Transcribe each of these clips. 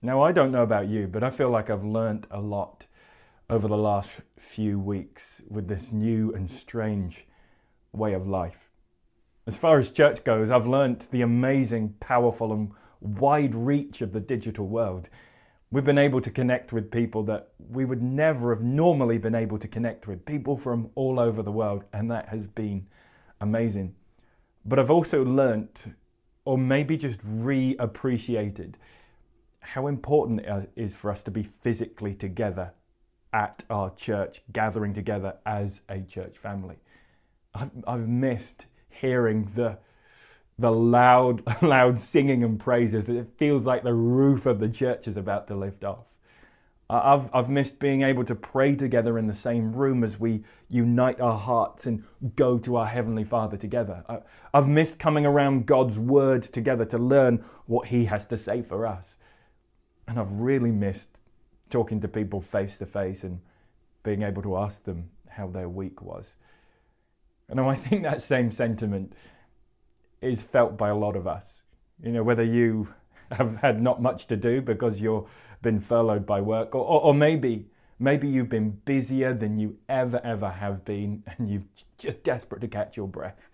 Now, I don't know about you, but I feel like I've learnt a lot over the last few weeks with this new and strange way of life. As far as church goes, I've learnt the amazing, powerful, and wide reach of the digital world. We've been able to connect with people that we would never have normally been able to connect with, people from all over the world, and that has been amazing. But I've also learnt, or maybe just reappreciated, how important it is for us to be physically together at our church, gathering together as a church family. I've, I've missed hearing the the loud, loud singing and praises. It feels like the roof of the church is about to lift off. I've, I've missed being able to pray together in the same room as we unite our hearts and go to our Heavenly Father together. I, I've missed coming around God's Word together to learn what He has to say for us. And I've really missed talking to people face to face and being able to ask them how their week was. And I think that same sentiment is felt by a lot of us. You know, whether you have had not much to do because you've been furloughed by work, or, or, or maybe maybe you've been busier than you ever ever have been, and you're just desperate to catch your breath.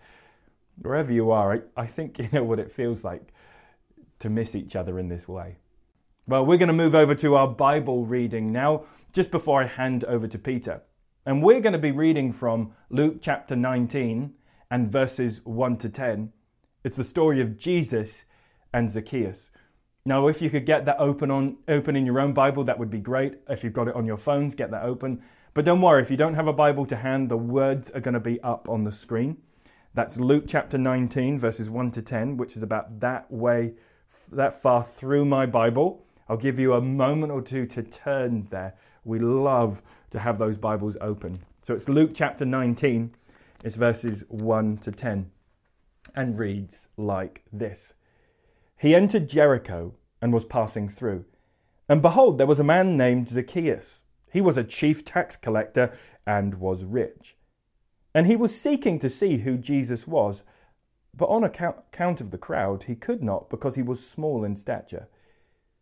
Wherever you are, I, I think you know what it feels like to miss each other in this way. Well, we're going to move over to our Bible reading now, just before I hand over to Peter. And we're going to be reading from Luke chapter 19 and verses 1 to 10. It's the story of Jesus and Zacchaeus. Now, if you could get that open on open in your own Bible, that would be great. If you've got it on your phones, get that open. But don't worry, if you don't have a Bible to hand, the words are going to be up on the screen. That's Luke chapter 19, verses 1 to 10, which is about that way, that far through my Bible. I'll give you a moment or two to turn there. We love to have those Bibles open. So it's Luke chapter 19, it's verses 1 to 10, and reads like this He entered Jericho and was passing through. And behold, there was a man named Zacchaeus. He was a chief tax collector and was rich. And he was seeking to see who Jesus was, but on account of the crowd, he could not because he was small in stature.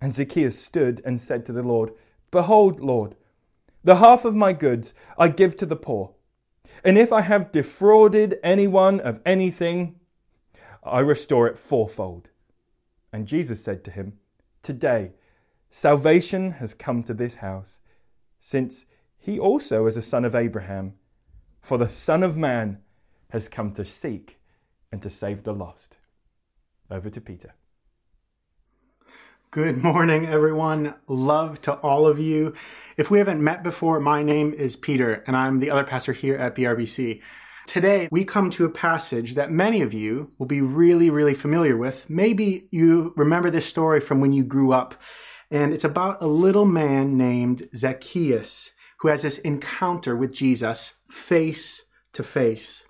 And Zacchaeus stood and said to the Lord, Behold, Lord, the half of my goods I give to the poor. And if I have defrauded anyone of anything, I restore it fourfold. And Jesus said to him, Today salvation has come to this house, since he also is a son of Abraham. For the Son of Man has come to seek and to save the lost. Over to Peter. Good morning, everyone. Love to all of you. If we haven't met before, my name is Peter, and I'm the other pastor here at BRBC. Today, we come to a passage that many of you will be really, really familiar with. Maybe you remember this story from when you grew up, and it's about a little man named Zacchaeus who has this encounter with Jesus face to face.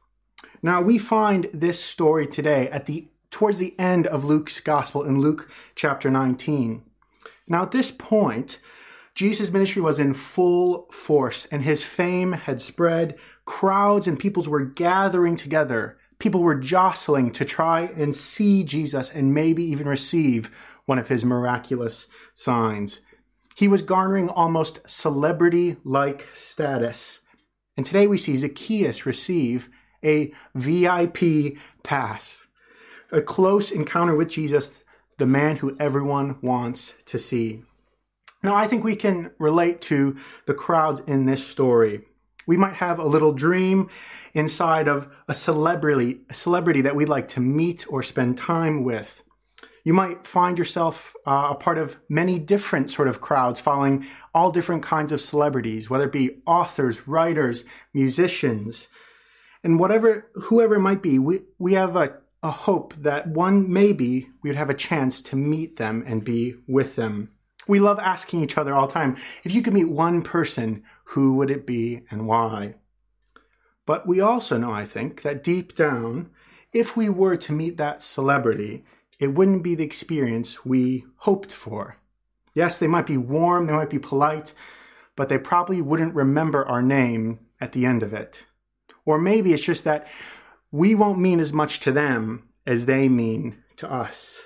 Now, we find this story today at the towards the end of Luke's gospel in Luke chapter 19. Now, at this point, Jesus' ministry was in full force and his fame had spread. Crowds and peoples were gathering together. People were jostling to try and see Jesus and maybe even receive one of his miraculous signs. He was garnering almost celebrity like status. And today we see Zacchaeus receive a VIP pass a close encounter with Jesus, the man who everyone wants to see. Now, I think we can relate to the crowds in this story. We might have a little dream inside of a celebrity, a celebrity that we'd like to meet or spend time with. You might find yourself uh, a part of many different sort of crowds following all different kinds of celebrities, whether it be authors, writers, musicians, and whatever, whoever it might be. We, we have a a hope that one maybe we would have a chance to meet them and be with them. We love asking each other all the time if you could meet one person, who would it be and why? But we also know, I think, that deep down, if we were to meet that celebrity, it wouldn't be the experience we hoped for. Yes, they might be warm, they might be polite, but they probably wouldn't remember our name at the end of it. Or maybe it's just that we won't mean as much to them as they mean to us.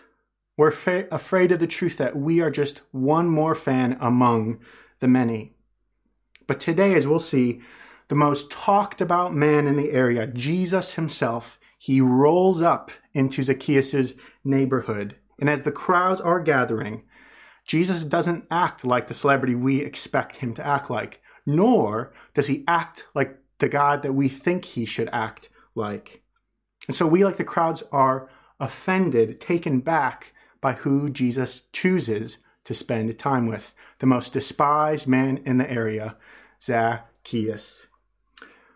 We're fa- afraid of the truth that we are just one more fan among the many. But today, as we'll see, the most talked about man in the area, Jesus himself, he rolls up into Zacchaeus' neighborhood. And as the crowds are gathering, Jesus doesn't act like the celebrity we expect him to act like, nor does he act like the God that we think he should act like. And so we, like the crowds, are offended, taken back by who Jesus chooses to spend time with the most despised man in the area, Zacchaeus.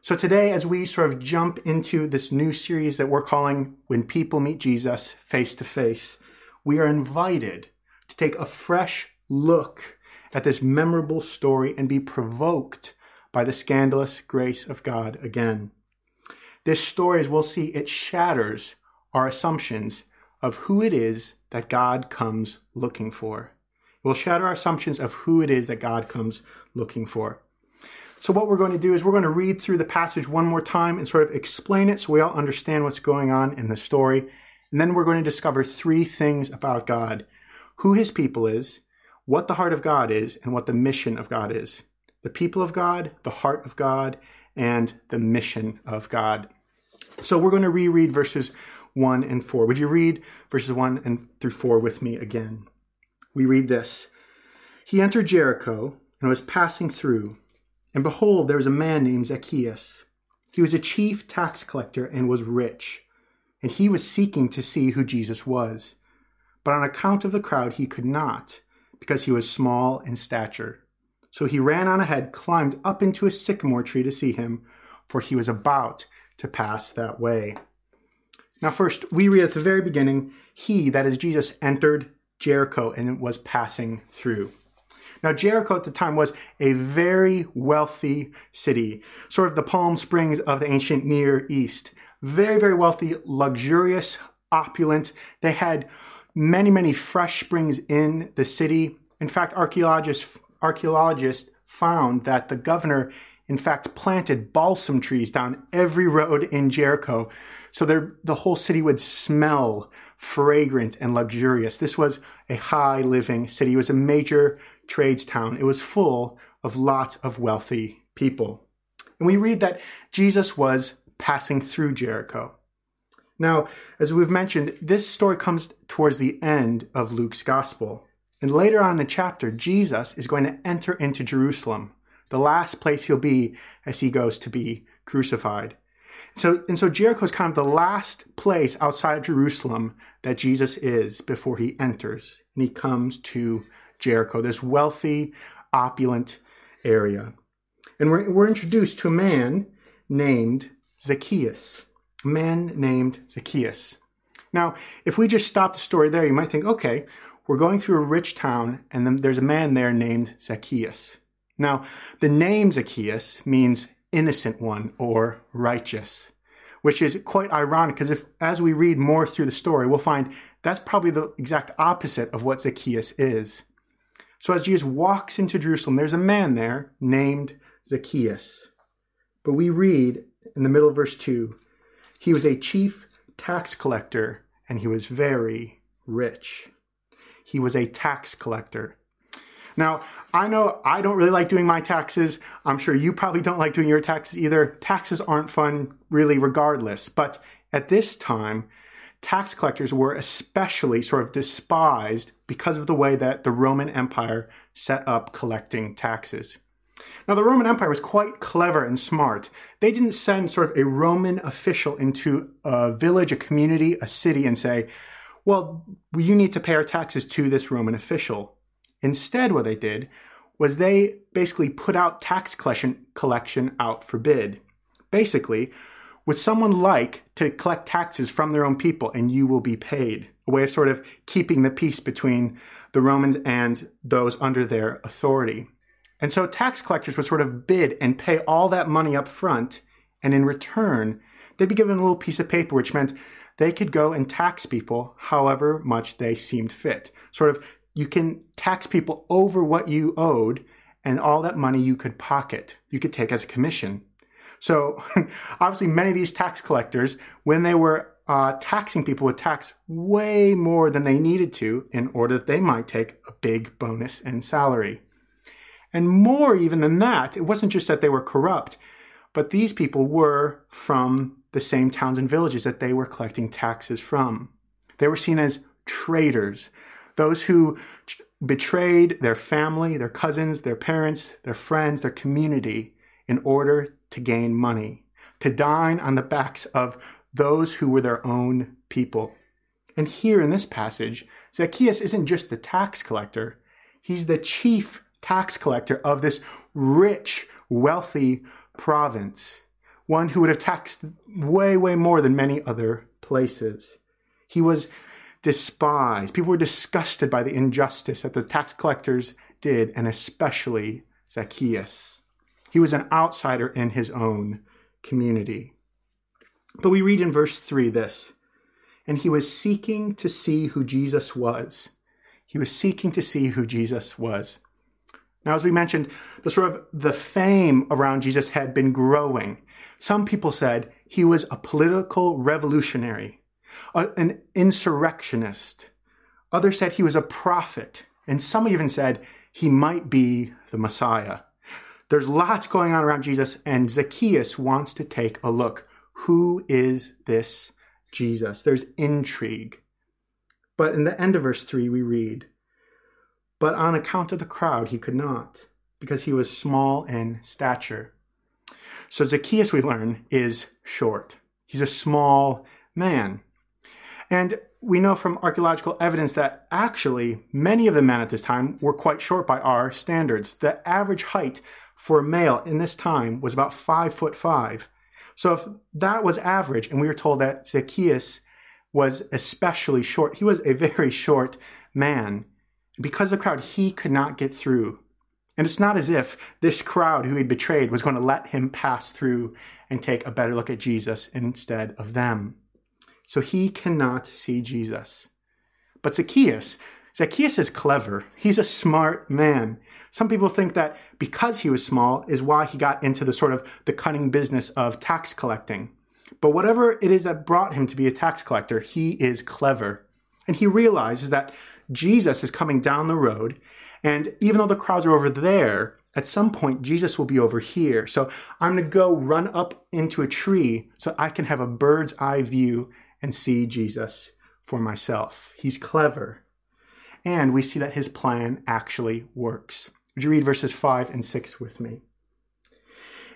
So, today, as we sort of jump into this new series that we're calling When People Meet Jesus Face to Face, we are invited to take a fresh look at this memorable story and be provoked by the scandalous grace of God again. This story, as we'll see, it shatters our assumptions of who it is that God comes looking for. It will shatter our assumptions of who it is that God comes looking for. So, what we're going to do is we're going to read through the passage one more time and sort of explain it so we all understand what's going on in the story. And then we're going to discover three things about God who his people is, what the heart of God is, and what the mission of God is. The people of God, the heart of God, and the mission of God. So we're going to reread verses 1 and 4. Would you read verses 1 and through 4 with me again? We read this He entered Jericho and was passing through. And behold, there was a man named Zacchaeus. He was a chief tax collector and was rich. And he was seeking to see who Jesus was. But on account of the crowd, he could not, because he was small in stature. So he ran on ahead, climbed up into a sycamore tree to see him, for he was about to pass that way. Now, first, we read at the very beginning, he, that is Jesus, entered Jericho and was passing through. Now, Jericho at the time was a very wealthy city, sort of the Palm Springs of the ancient Near East. Very, very wealthy, luxurious, opulent. They had many, many fresh springs in the city. In fact, archaeologists, archaeologists found that the governor, in fact, planted balsam trees down every road in Jericho so the whole city would smell fragrant and luxurious. This was a high living city. It was a major trades town. It was full of lots of wealthy people. And we read that Jesus was passing through Jericho. Now, as we've mentioned, this story comes towards the end of Luke's gospel. And later on in the chapter, Jesus is going to enter into Jerusalem, the last place he'll be as he goes to be crucified. So, and so Jericho is kind of the last place outside of Jerusalem that Jesus is before he enters and he comes to Jericho, this wealthy, opulent area. And we're, we're introduced to a man named Zacchaeus. A man named Zacchaeus. Now, if we just stop the story there, you might think, okay, we're going through a rich town, and there's a man there named Zacchaeus. Now, the name Zacchaeus means innocent one or righteous, which is quite ironic because if as we read more through the story, we'll find that's probably the exact opposite of what Zacchaeus is. So as Jesus walks into Jerusalem, there's a man there named Zacchaeus. But we read in the middle of verse 2 he was a chief tax collector and he was very rich. He was a tax collector. Now, I know I don't really like doing my taxes. I'm sure you probably don't like doing your taxes either. Taxes aren't fun, really, regardless. But at this time, tax collectors were especially sort of despised because of the way that the Roman Empire set up collecting taxes. Now, the Roman Empire was quite clever and smart. They didn't send sort of a Roman official into a village, a community, a city, and say, well, you need to pay our taxes to this Roman official. Instead, what they did was they basically put out tax collection, out for bid. Basically, would someone like to collect taxes from their own people and you will be paid? A way of sort of keeping the peace between the Romans and those under their authority. And so tax collectors would sort of bid and pay all that money up front, and in return, they'd be given a little piece of paper, which meant they could go and tax people however much they seemed fit. Sort of, you can tax people over what you owed, and all that money you could pocket, you could take as a commission. So, obviously, many of these tax collectors, when they were uh, taxing people, would tax way more than they needed to in order that they might take a big bonus and salary. And more even than that, it wasn't just that they were corrupt, but these people were from the same towns and villages that they were collecting taxes from. They were seen as traitors, those who betrayed their family, their cousins, their parents, their friends, their community in order to gain money, to dine on the backs of those who were their own people. And here in this passage, Zacchaeus isn't just the tax collector, he's the chief tax collector of this rich, wealthy province, one who would have taxed way, way more than many other places. He was despised. People were disgusted by the injustice that the tax collectors did, and especially Zacchaeus. He was an outsider in his own community. But we read in verse 3 this and he was seeking to see who Jesus was. He was seeking to see who Jesus was. Now, as we mentioned, the sort of the fame around Jesus had been growing. Some people said he was a political revolutionary, a, an insurrectionist. Others said he was a prophet, and some even said he might be the Messiah. There's lots going on around Jesus, and Zacchaeus wants to take a look. Who is this Jesus? There's intrigue. But in the end of verse 3, we read, but on account of the crowd, he could not, because he was small in stature. So Zacchaeus, we learn, is short. He's a small man. And we know from archaeological evidence that actually many of the men at this time were quite short by our standards. The average height for a male in this time was about five foot five. So if that was average, and we were told that Zacchaeus was especially short, he was a very short man because of the crowd, he could not get through. And it's not as if this crowd who he betrayed was going to let him pass through and take a better look at Jesus instead of them. So he cannot see Jesus. But Zacchaeus, Zacchaeus is clever. He's a smart man. Some people think that because he was small is why he got into the sort of the cunning business of tax collecting. But whatever it is that brought him to be a tax collector, he is clever. And he realizes that Jesus is coming down the road. And even though the crowds are over there, at some point, Jesus will be over here. So I'm going to go run up into a tree so I can have a bird's eye view and see Jesus for myself. He's clever. And we see that his plan actually works. Would you read verses 5 and 6 with me?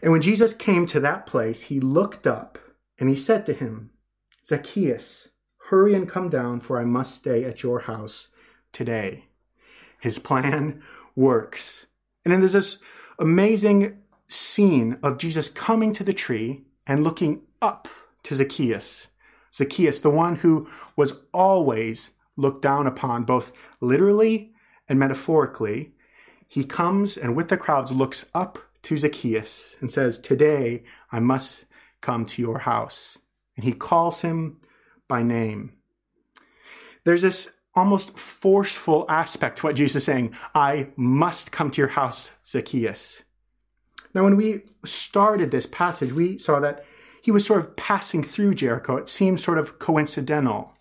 And when Jesus came to that place, he looked up and he said to him, Zacchaeus, hurry and come down, for I must stay at your house today. His plan works. And then there's this amazing scene of Jesus coming to the tree and looking up to Zacchaeus. Zacchaeus, the one who was always looked down upon, both literally and metaphorically, he comes and with the crowds looks up to Zacchaeus and says, Today I must come to your house. And he calls him by name. There's this almost forceful aspect to what Jesus is saying. I must come to your house, Zacchaeus. Now, when we started this passage, we saw that he was sort of passing through Jericho. It seems sort of coincidental.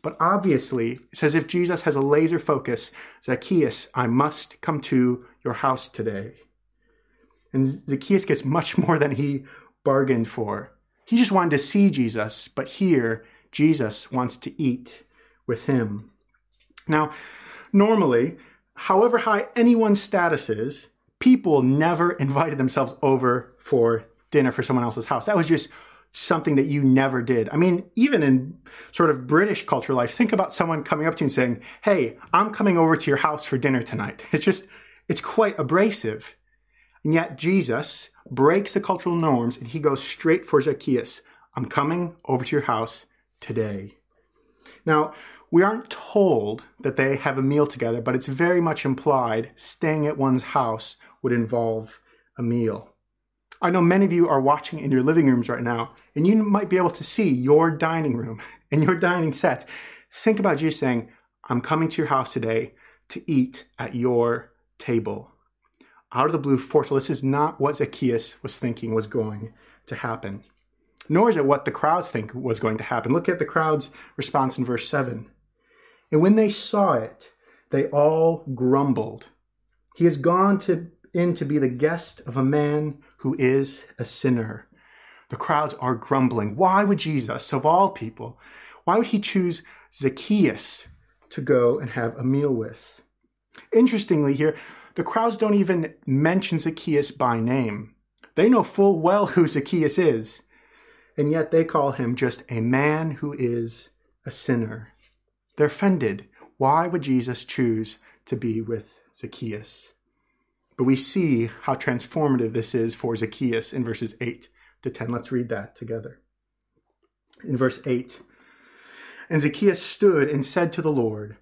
But obviously, it's as if Jesus has a laser focus Zacchaeus, I must come to your house today. And Zacchaeus gets much more than he bargained for. He just wanted to see Jesus, but here, Jesus wants to eat with him. Now, normally, however high anyone's status is, people never invited themselves over for dinner for someone else's house. That was just something that you never did. I mean, even in sort of British culture life, think about someone coming up to you and saying, Hey, I'm coming over to your house for dinner tonight. It's just, it's quite abrasive. And yet Jesus breaks the cultural norms and he goes straight for Zacchaeus. I'm coming over to your house today. Now, we aren't told that they have a meal together, but it's very much implied staying at one's house would involve a meal. I know many of you are watching in your living rooms right now, and you might be able to see your dining room and your dining set. Think about Jesus saying, I'm coming to your house today to eat at your table. Out of the blue, forceful. This is not what Zacchaeus was thinking was going to happen, nor is it what the crowds think was going to happen. Look at the crowd's response in verse 7. And when they saw it, they all grumbled. He has gone to, in to be the guest of a man who is a sinner. The crowds are grumbling. Why would Jesus, of all people, why would he choose Zacchaeus to go and have a meal with? Interestingly, here, the crowds don't even mention Zacchaeus by name. They know full well who Zacchaeus is, and yet they call him just a man who is a sinner. They're offended. Why would Jesus choose to be with Zacchaeus? But we see how transformative this is for Zacchaeus in verses 8 to 10. Let's read that together. In verse 8, and Zacchaeus stood and said to the Lord,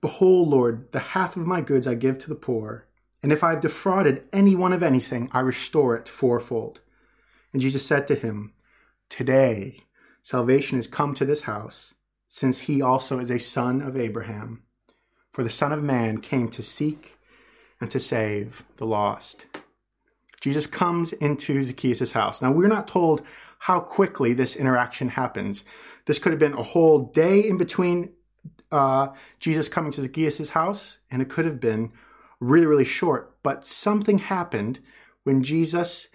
Behold, Lord, the half of my goods I give to the poor, and if I have defrauded anyone of anything, I restore it fourfold. And Jesus said to him, Today salvation has come to this house, since he also is a son of Abraham. For the Son of Man came to seek and to save the lost. Jesus comes into Zacchaeus' house. Now, we're not told how quickly this interaction happens. This could have been a whole day in between uh, Jesus coming to Zacchaeus' house, and it could have been really, really short. But something happened when Jesus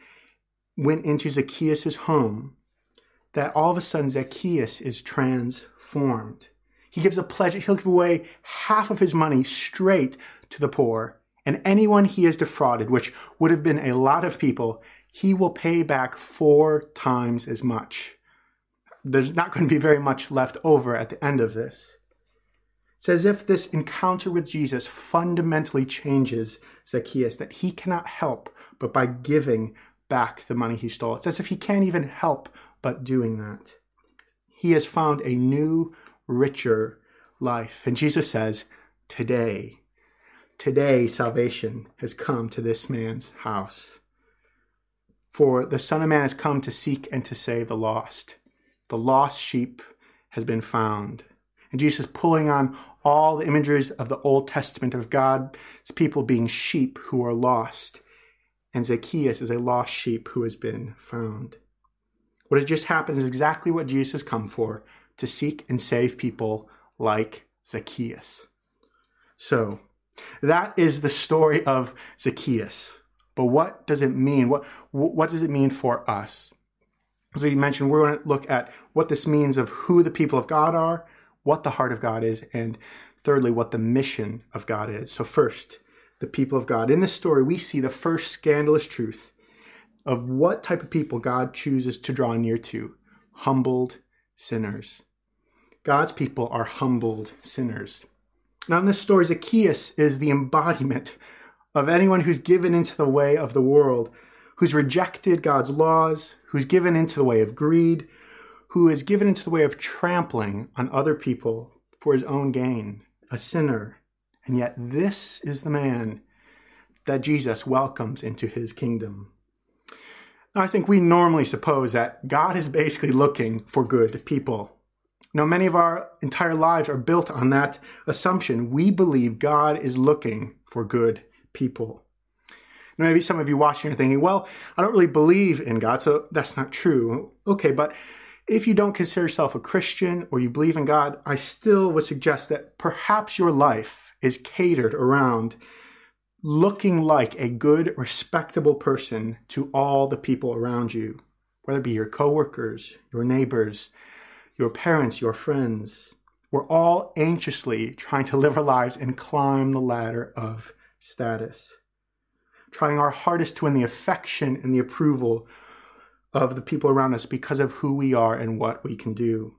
went into Zacchaeus' home that all of a sudden Zacchaeus is transformed. He gives a pledge, he'll give away half of his money straight to the poor and anyone he has defrauded, which would have been a lot of people, he will pay back four times as much. There's not going to be very much left over at the end of this. It's as if this encounter with Jesus fundamentally changes Zacchaeus, that he cannot help but by giving back the money he stole. It's as if he can't even help but doing that. He has found a new, richer life. And Jesus says, Today, Today, salvation has come to this man's house. For the Son of Man has come to seek and to save the lost. The lost sheep has been found. And Jesus is pulling on all the imageries of the Old Testament of God's people being sheep who are lost. And Zacchaeus is a lost sheep who has been found. What has just happened is exactly what Jesus has come for to seek and save people like Zacchaeus. So, that is the story of Zacchaeus. But what does it mean? What, what does it mean for us? So you mentioned we're going to look at what this means of who the people of God are, what the heart of God is, and thirdly, what the mission of God is. So first, the people of God. In this story, we see the first scandalous truth of what type of people God chooses to draw near to humbled sinners. God's people are humbled sinners. Now, in this story, Zacchaeus is the embodiment of anyone who's given into the way of the world, who's rejected God's laws, who's given into the way of greed, who is given into the way of trampling on other people for his own gain, a sinner. And yet, this is the man that Jesus welcomes into his kingdom. Now, I think we normally suppose that God is basically looking for good people. Now, many of our entire lives are built on that assumption. We believe God is looking for good people. Now, maybe some of you watching are thinking, well, I don't really believe in God, so that's not true. Okay, but if you don't consider yourself a Christian or you believe in God, I still would suggest that perhaps your life is catered around looking like a good, respectable person to all the people around you, whether it be your coworkers, your neighbors, your parents, your friends. We're all anxiously trying to live our lives and climb the ladder of status, trying our hardest to win the affection and the approval of the people around us because of who we are and what we can do.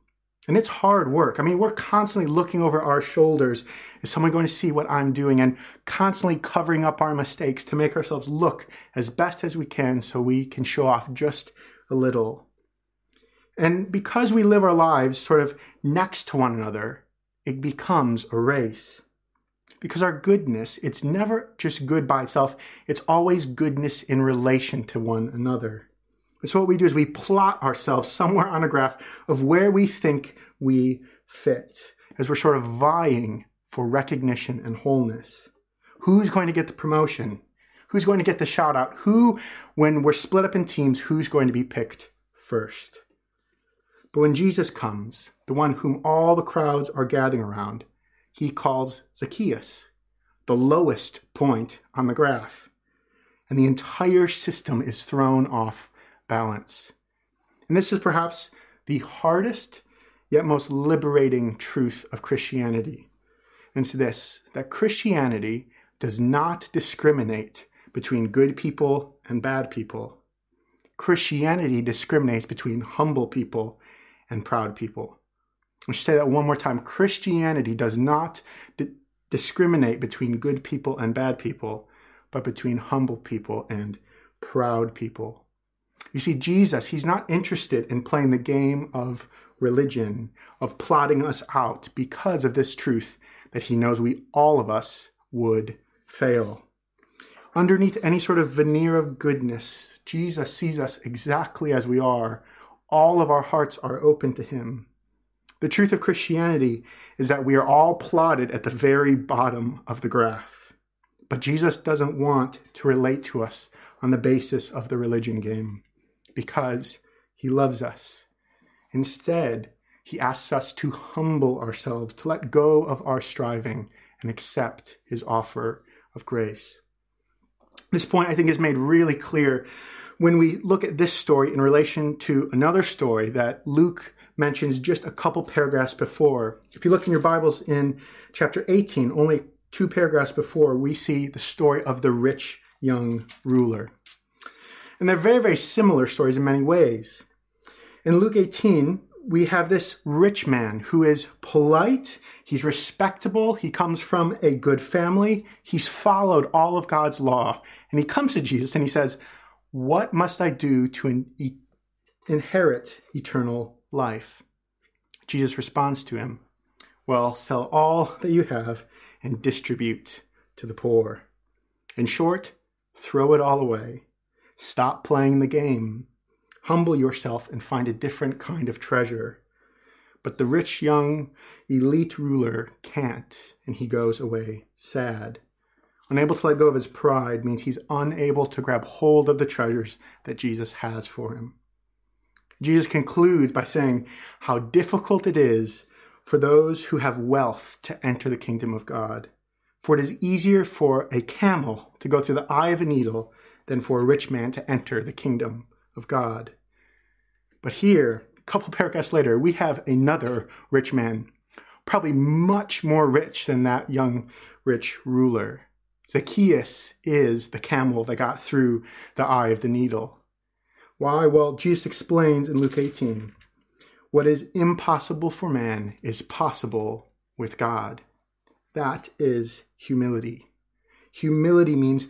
And it's hard work. I mean, we're constantly looking over our shoulders. Is someone going to see what I'm doing? And constantly covering up our mistakes to make ourselves look as best as we can so we can show off just a little And because we live our lives sort of next to one another, it becomes a race. Because our goodness, it's never just good by itself, it's always goodness in relation to one another. And so what we do is we plot ourselves somewhere on a graph of where we think we fit as we're sort of vying for recognition and wholeness. Who's going to get the promotion? Who's going to get the shout out? Who, when we're split up in teams, who's going to be picked first? But when Jesus comes, the one whom all the crowds are gathering around, he calls Zacchaeus, the lowest point on the graph. And the entire system is thrown off balance. And this is perhaps the hardest yet most liberating truth of Christianity. And it's this that Christianity does not discriminate between good people and bad people. Christianity discriminates between humble people and proud people. I should say that one more time. Christianity does not di- discriminate between good people and bad people, but between humble people and proud people. You see, Jesus, he's not interested in playing the game of religion, of plotting us out because of this truth that he knows we, all of us, would fail. Underneath any sort of veneer of goodness, Jesus sees us exactly as we are. All of our hearts are open to him. The truth of Christianity is that we are all plotted at the very bottom of the graph. But Jesus doesn't want to relate to us on the basis of the religion game because he loves us. Instead, he asks us to humble ourselves, to let go of our striving and accept his offer of grace. This point, I think, is made really clear when we look at this story in relation to another story that Luke mentions just a couple paragraphs before. If you look in your Bibles in chapter 18, only two paragraphs before, we see the story of the rich young ruler. And they're very, very similar stories in many ways. In Luke 18, we have this rich man who is polite, he's respectable, he comes from a good family, he's followed all of God's law. And he comes to Jesus and he says, What must I do to in- inherit eternal life? Jesus responds to him, Well, sell all that you have and distribute to the poor. In short, throw it all away Stop playing the game. Humble yourself and find a different kind of treasure. But the rich young elite ruler can't, and he goes away sad. Unable to let go of his pride means he's unable to grab hold of the treasures that Jesus has for him. Jesus concludes by saying how difficult it is for those who have wealth to enter the kingdom of God. For it is easier for a camel to go through the eye of a needle than for a rich man to enter the kingdom of God. But here, a couple paragraphs later, we have another rich man, probably much more rich than that young rich ruler. Zacchaeus is the camel that got through the eye of the needle. Why? Well, Jesus explains in Luke 18 what is impossible for man is possible with God. That is humility. Humility means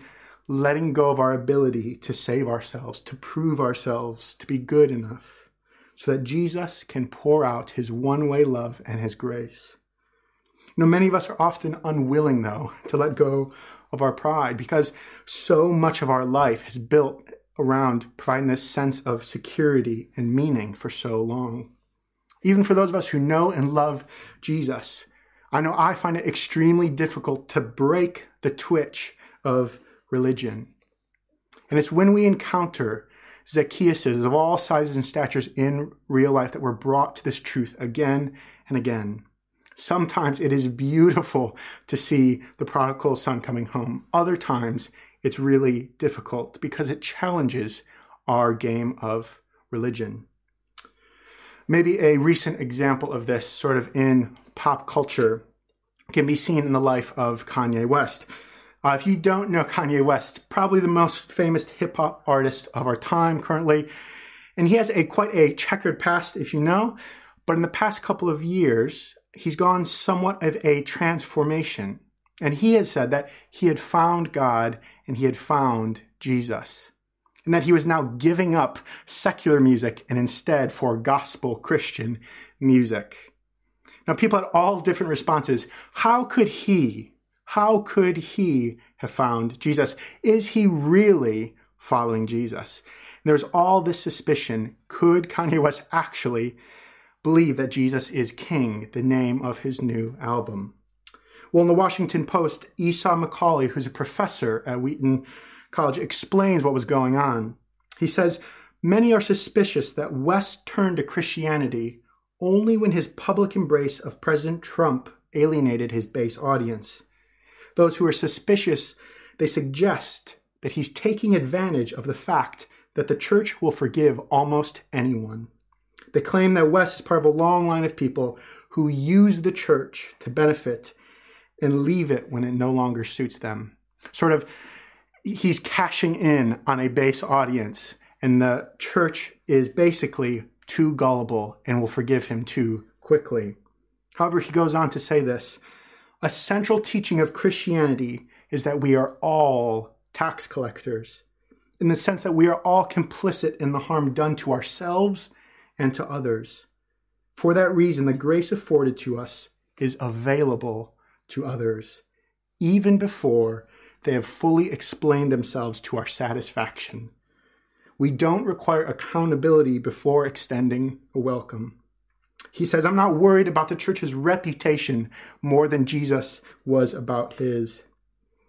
letting go of our ability to save ourselves, to prove ourselves, to be good enough, so that Jesus can pour out his one way love and his grace. You know, many of us are often unwilling, though, to let go of our pride because so much of our life has built around providing this sense of security and meaning for so long. Even for those of us who know and love Jesus, I know I find it extremely difficult to break the twitch of religion. And it's when we encounter Zacchaeuses of all sizes and statures in real life that we're brought to this truth again and again. Sometimes it is beautiful to see the prodigal son coming home. Other times it's really difficult because it challenges our game of religion. Maybe a recent example of this, sort of in pop culture, can be seen in the life of Kanye West. Uh, if you don't know Kanye West, probably the most famous hip hop artist of our time currently, and he has a quite a checkered past, if you know. But in the past couple of years, he's gone somewhat of a transformation, and he has said that he had found God and he had found Jesus. and that he was now giving up secular music and instead for gospel Christian music. Now, people had all different responses. How could he, how could he have found Jesus? Is he really following Jesus? And there's all this suspicion. Could Kanye West actually believe that Jesus is King, the name of his new album? Well, in the Washington Post, Esau McCaulley, who's a professor at Wheaton College, explains what was going on. He says, Many are suspicious that West turned to Christianity only when his public embrace of President Trump alienated his base audience. Those who are suspicious, they suggest that he's taking advantage of the fact that the church will forgive almost anyone. They claim that West is part of a long line of people who use the church to benefit and leave it when it no longer suits them. Sort of, he's cashing in on a base audience, and the church is basically too gullible and will forgive him too quickly. However, he goes on to say this a central teaching of Christianity is that we are all tax collectors, in the sense that we are all complicit in the harm done to ourselves and to others. For that reason, the grace afforded to us is available to others, even before they have fully explained themselves to our satisfaction. We don't require accountability before extending a welcome. He says, I'm not worried about the church's reputation more than Jesus was about his.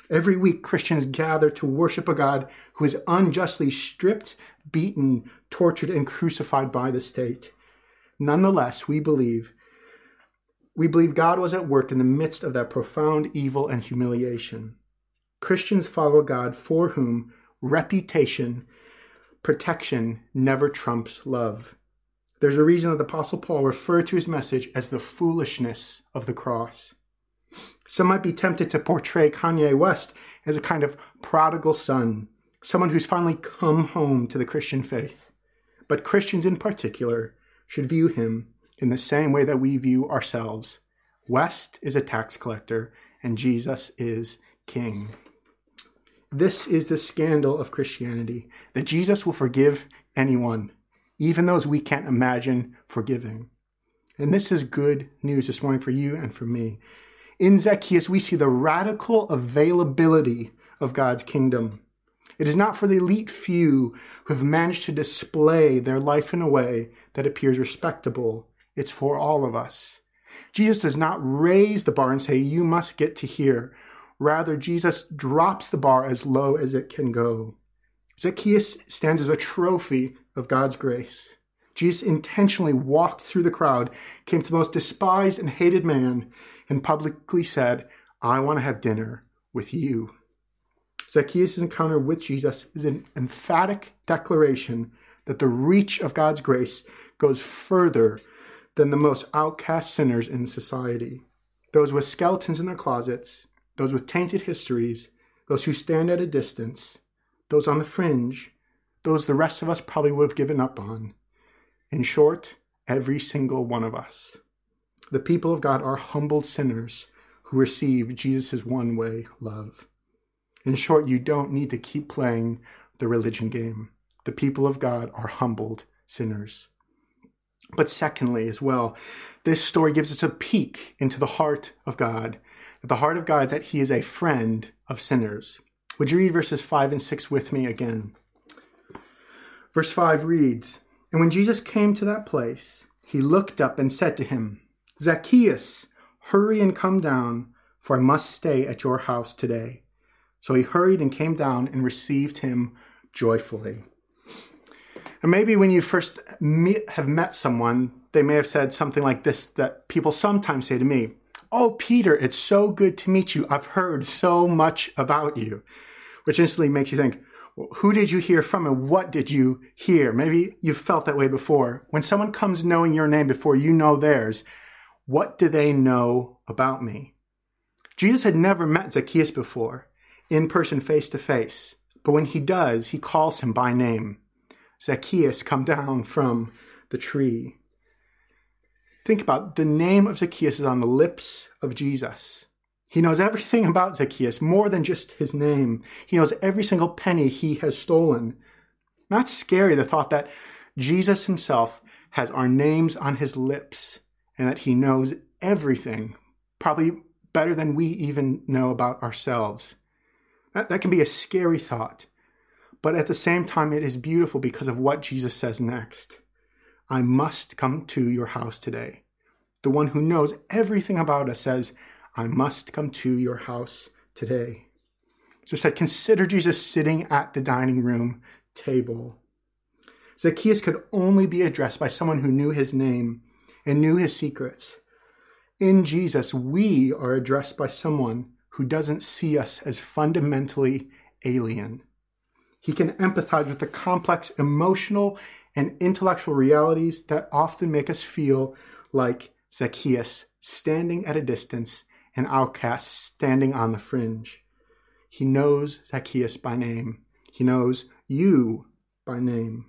Every week, Christians gather to worship a God who is unjustly stripped, beaten, tortured, and crucified by the state. Nonetheless, we believe we believe God was at work in the midst of that profound evil and humiliation. Christians follow God for whom reputation, protection never trumps love. There's a reason that the Apostle Paul referred to his message as the foolishness of the cross. Some might be tempted to portray Kanye West as a kind of prodigal son, someone who's finally come home to the Christian faith. But Christians in particular should view him in the same way that we view ourselves. West is a tax collector and Jesus is king. This is the scandal of Christianity that Jesus will forgive anyone, even those we can't imagine forgiving. And this is good news this morning for you and for me. In Zacchaeus, we see the radical availability of God's kingdom. It is not for the elite few who have managed to display their life in a way that appears respectable it's for all of us. Jesus does not raise the bar and say, You must get to here. Rather, Jesus drops the bar as low as it can go. Zacchaeus stands as a trophy of God's grace. Jesus intentionally walked through the crowd, came to the most despised and hated man, and publicly said, I want to have dinner with you. Zacchaeus' encounter with Jesus is an emphatic declaration that the reach of God's grace goes further than the most outcast sinners in society. Those with skeletons in their closets, those with tainted histories, those who stand at a distance, those on the fringe, those the rest of us probably would have given up on. In short, every single one of us. The people of God are humbled sinners who receive Jesus' one way love. In short, you don't need to keep playing the religion game. The people of God are humbled sinners. But secondly, as well, this story gives us a peek into the heart of God. The heart of God is that He is a friend of sinners. Would you read verses 5 and 6 with me again? Verse 5 reads And when Jesus came to that place, he looked up and said to him, Zacchaeus, hurry and come down, for I must stay at your house today. So he hurried and came down and received him joyfully. And maybe when you first meet, have met someone, they may have said something like this that people sometimes say to me Oh, Peter, it's so good to meet you. I've heard so much about you, which instantly makes you think, who did you hear from and what did you hear? Maybe you've felt that way before. When someone comes knowing your name before you know theirs, what do they know about me? Jesus had never met Zacchaeus before, in person, face to face. But when he does, he calls him by name. Zacchaeus come down from the tree. Think about it. the name of Zacchaeus is on the lips of Jesus. He knows everything about Zacchaeus, more than just his name. He knows every single penny he has stolen. Not scary, the thought that Jesus himself has our names on his lips and that he knows everything, probably better than we even know about ourselves. That, that can be a scary thought. But at the same time, it is beautiful because of what Jesus says next. I must come to your house today. The one who knows everything about us says, I must come to your house today. So said, consider Jesus sitting at the dining room table. Zacchaeus could only be addressed by someone who knew his name and knew his secrets. In Jesus, we are addressed by someone who doesn't see us as fundamentally alien. He can empathize with the complex emotional and intellectual realities that often make us feel like Zacchaeus standing at a distance and outcast standing on the fringe. He knows Zacchaeus by name. He knows you by name.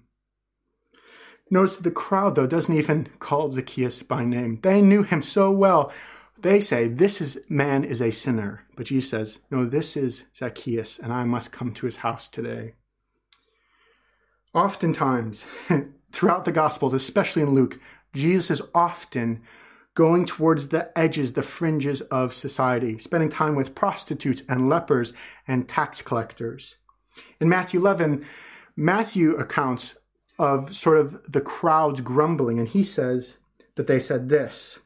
Notice that the crowd, though, doesn't even call Zacchaeus by name. They knew him so well. They say, This is, man is a sinner. But Jesus says, No, this is Zacchaeus, and I must come to his house today. Oftentimes, throughout the Gospels, especially in Luke, Jesus is often going towards the edges, the fringes of society, spending time with prostitutes and lepers and tax collectors. In Matthew 11, Matthew accounts of sort of the crowds grumbling, and he says that they said this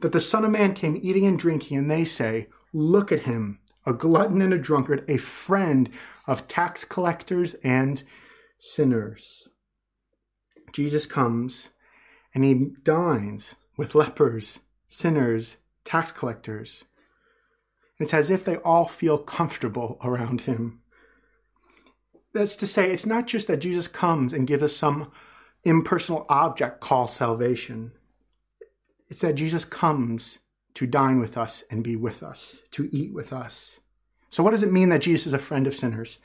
that the Son of Man came eating and drinking, and they say, Look at him, a glutton and a drunkard, a friend of tax collectors and sinners. Jesus comes and he dines with lepers, sinners, tax collectors. It's as if they all feel comfortable around him. That's to say, it's not just that Jesus comes and gives us some impersonal object called salvation. It's that Jesus comes to dine with us and be with us, to eat with us. So, what does it mean that Jesus is a friend of sinners?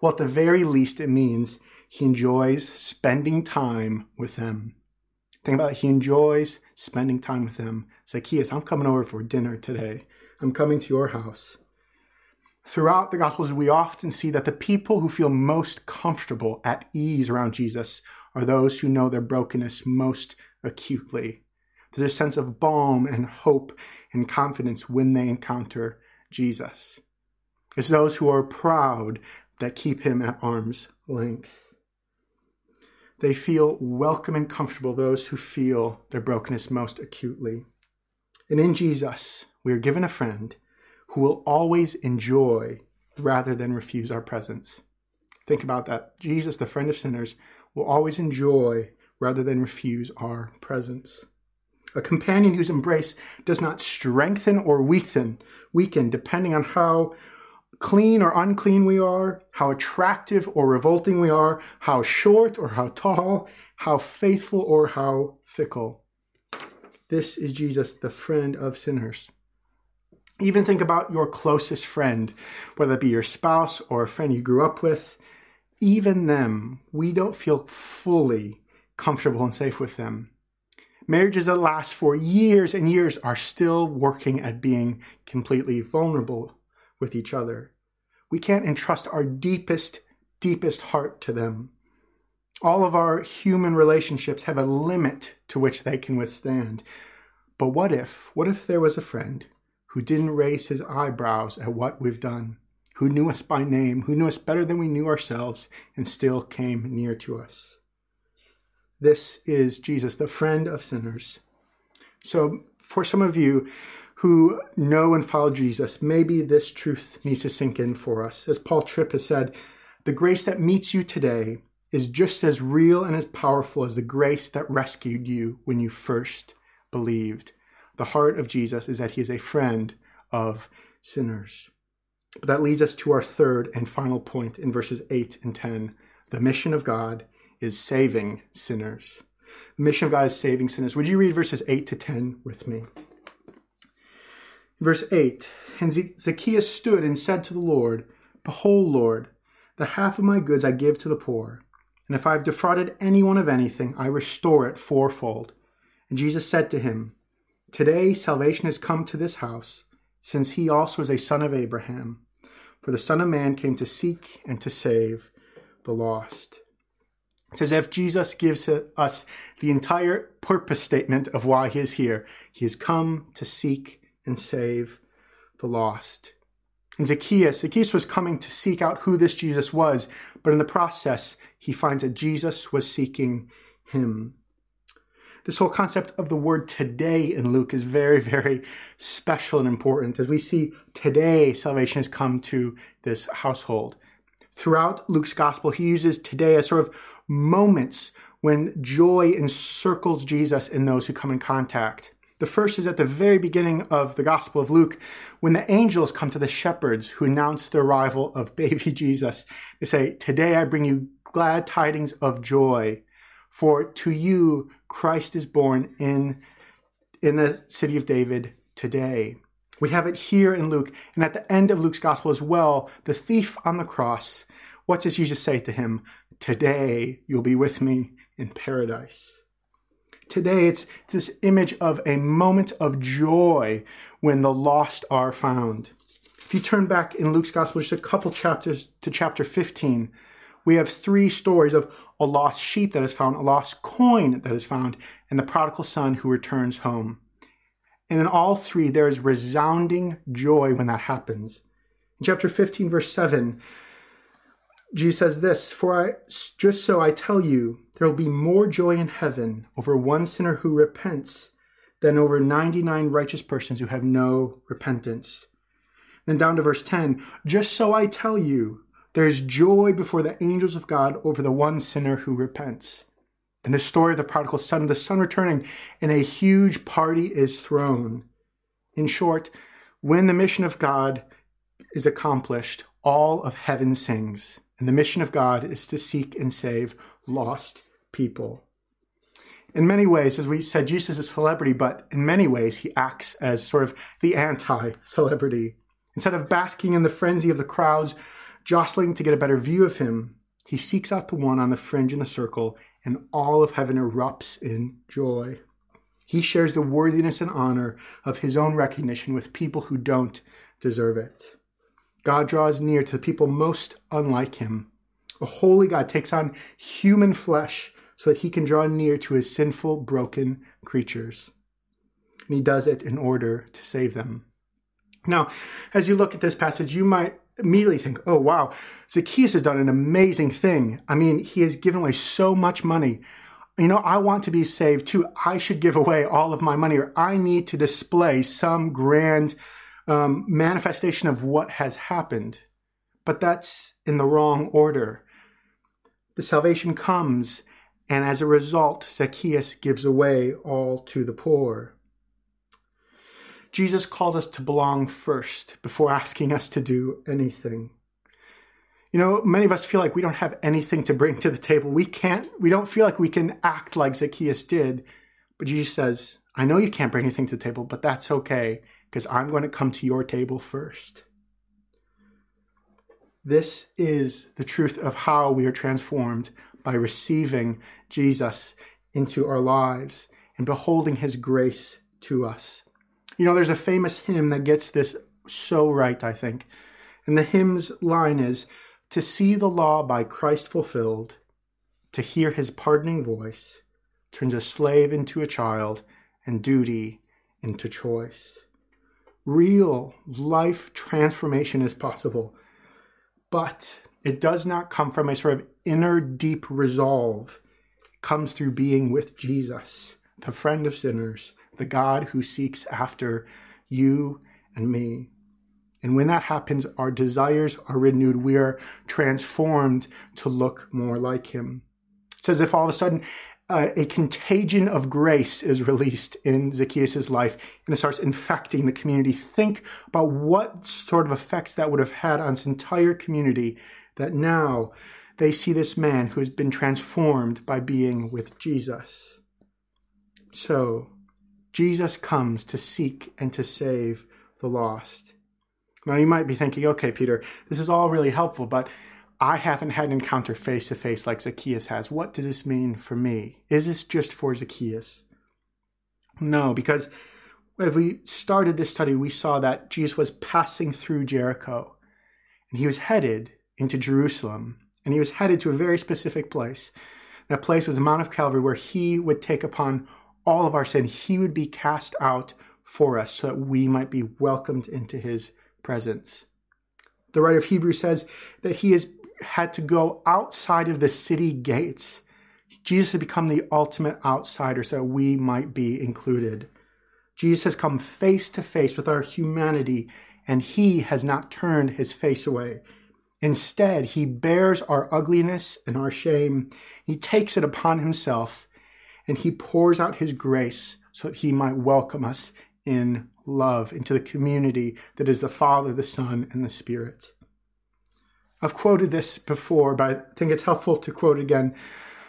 Well, at the very least, it means he enjoys spending time with them. Think about it. He enjoys spending time with them. Zacchaeus, I'm coming over for dinner today. I'm coming to your house. Throughout the Gospels, we often see that the people who feel most comfortable, at ease around Jesus, are those who know their brokenness most acutely. There's a sense of balm and hope and confidence when they encounter Jesus. It's those who are proud that keep him at arm's length. They feel welcome and comfortable, those who feel their brokenness most acutely. And in Jesus, we are given a friend who will always enjoy rather than refuse our presence. Think about that. Jesus, the friend of sinners, will always enjoy rather than refuse our presence. A companion whose embrace does not strengthen or weaken, weaken depending on how clean or unclean we are, how attractive or revolting we are, how short or how tall, how faithful or how fickle. This is Jesus, the friend of sinners. Even think about your closest friend, whether it be your spouse or a friend you grew up with. Even them, we don't feel fully comfortable and safe with them. Marriages that last for years and years are still working at being completely vulnerable with each other. We can't entrust our deepest, deepest heart to them. All of our human relationships have a limit to which they can withstand. But what if, what if there was a friend who didn't raise his eyebrows at what we've done, who knew us by name, who knew us better than we knew ourselves, and still came near to us. This is Jesus, the friend of sinners. So, for some of you who know and follow Jesus, maybe this truth needs to sink in for us. As Paul Tripp has said, the grace that meets you today is just as real and as powerful as the grace that rescued you when you first believed the heart of Jesus is that he is a friend of sinners. But that leads us to our third and final point in verses 8 and 10. The mission of God is saving sinners. The mission of God is saving sinners. Would you read verses 8 to 10 with me? Verse 8 And Zacchaeus stood and said to the Lord, Behold, Lord, the half of my goods I give to the poor, and if I have defrauded anyone of anything, I restore it fourfold. And Jesus said to him, Today salvation has come to this house, since he also is a son of Abraham. For the Son of Man came to seek and to save the lost. It's as if Jesus gives us the entire purpose statement of why he is here. He has come to seek and save the lost. And Zacchaeus, Zacchaeus was coming to seek out who this Jesus was, but in the process, he finds that Jesus was seeking him. This whole concept of the word today in Luke is very, very special and important as we see today salvation has come to this household. Throughout Luke's gospel, he uses today as sort of moments when joy encircles Jesus and those who come in contact. The first is at the very beginning of the Gospel of Luke, when the angels come to the shepherds who announce the arrival of baby Jesus. They say, Today I bring you glad tidings of joy, for to you Christ is born in, in the city of David today. We have it here in Luke, and at the end of Luke's Gospel as well, the thief on the cross. What does Jesus say to him? Today you'll be with me in paradise. Today it's this image of a moment of joy when the lost are found. If you turn back in Luke's gospel just a couple chapters to chapter 15, we have three stories of a lost sheep that is found, a lost coin that is found, and the prodigal son who returns home. And in all three, there is resounding joy when that happens. In chapter 15, verse 7, Jesus says this For I, just so I tell you, there will be more joy in heaven over one sinner who repents than over 99 righteous persons who have no repentance. Then down to verse 10 Just so I tell you, there is joy before the angels of God over the one sinner who repents. In the story of the prodigal son, the son returning, and a huge party is thrown. In short, when the mission of God is accomplished, all of heaven sings. And the mission of God is to seek and save lost people. In many ways, as we said, Jesus is a celebrity, but in many ways, he acts as sort of the anti celebrity. Instead of basking in the frenzy of the crowds, jostling to get a better view of him, he seeks out the one on the fringe in the circle, and all of heaven erupts in joy. He shares the worthiness and honor of his own recognition with people who don't deserve it. God draws near to the people most unlike him. A holy God takes on human flesh so that he can draw near to his sinful, broken creatures. And he does it in order to save them. Now, as you look at this passage, you might immediately think, oh, wow, Zacchaeus has done an amazing thing. I mean, he has given away so much money. You know, I want to be saved too. I should give away all of my money, or I need to display some grand um, manifestation of what has happened. But that's in the wrong order. The salvation comes, and as a result, Zacchaeus gives away all to the poor. Jesus calls us to belong first before asking us to do anything. You know, many of us feel like we don't have anything to bring to the table. We can't, we don't feel like we can act like Zacchaeus did. But Jesus says, I know you can't bring anything to the table, but that's okay because I'm going to come to your table first. This is the truth of how we are transformed by receiving Jesus into our lives and beholding his grace to us. You know, there's a famous hymn that gets this so right, I think. And the hymn's line is To see the law by Christ fulfilled, to hear his pardoning voice, turns a slave into a child and duty into choice real life transformation is possible. But it does not come from a sort of inner deep resolve. It comes through being with Jesus, the friend of sinners, the God who seeks after you and me. And when that happens, our desires are renewed. We are transformed to look more like him. It's as if all of a sudden uh, a contagion of grace is released in Zacchaeus' life and it starts infecting the community. Think about what sort of effects that would have had on this entire community that now they see this man who has been transformed by being with Jesus. So, Jesus comes to seek and to save the lost. Now, you might be thinking, okay, Peter, this is all really helpful, but I haven't had an encounter face to face like Zacchaeus has. What does this mean for me? Is this just for Zacchaeus? No, because when we started this study, we saw that Jesus was passing through Jericho and he was headed into Jerusalem and he was headed to a very specific place. That place was the Mount of Calvary where he would take upon all of our sin. He would be cast out for us so that we might be welcomed into his presence. The writer of Hebrews says that he has had to go outside of the city gates. Jesus has become the ultimate outsider so we might be included. Jesus has come face to face with our humanity and he has not turned his face away. Instead, he bears our ugliness and our shame. He takes it upon himself and he pours out his grace so that he might welcome us in love into the community that is the Father, the Son, and the Spirit. I've quoted this before, but I think it's helpful to quote again.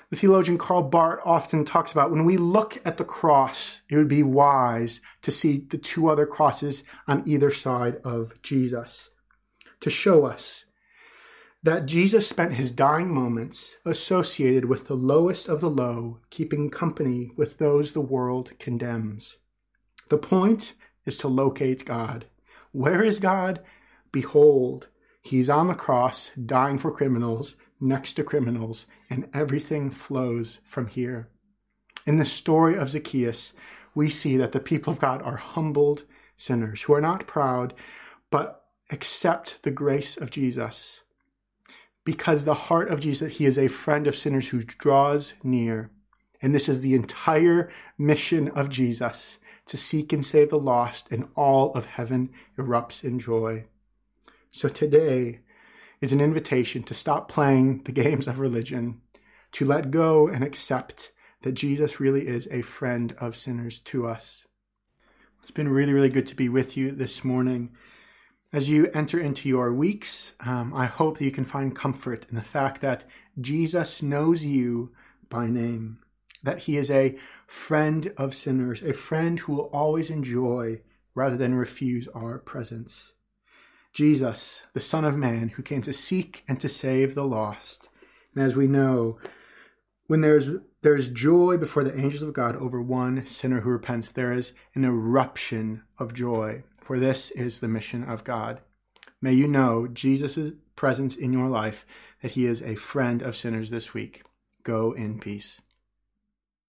The theologian Karl Barth often talks about when we look at the cross, it would be wise to see the two other crosses on either side of Jesus to show us that Jesus spent his dying moments associated with the lowest of the low, keeping company with those the world condemns. The point is to locate God. Where is God? Behold, he's on the cross, dying for criminals, next to criminals, and everything flows from here. In the story of Zacchaeus, we see that the people of God are humbled sinners who are not proud, but accept the grace of Jesus because the heart of Jesus, he is a friend of sinners who draws near. And this is the entire mission of Jesus to seek and save the lost, and all of heaven erupts in joy. So today is an invitation to stop playing the games of religion, to let go and accept that Jesus really is a friend of sinners to us. It's been really, really good to be with you this morning. As you enter into your weeks, um, I hope that you can find comfort in the fact that Jesus knows you by name, that he is a friend of sinners, a friend who will always enjoy rather than refuse our presence. Jesus, the Son of Man, who came to seek and to save the lost. And as we know, when there's there's joy before the angels of God over one sinner who repents, there is an eruption of joy for this is the mission of God. May you know Jesus' presence in your life, that he is a friend of sinners this week. Go in peace.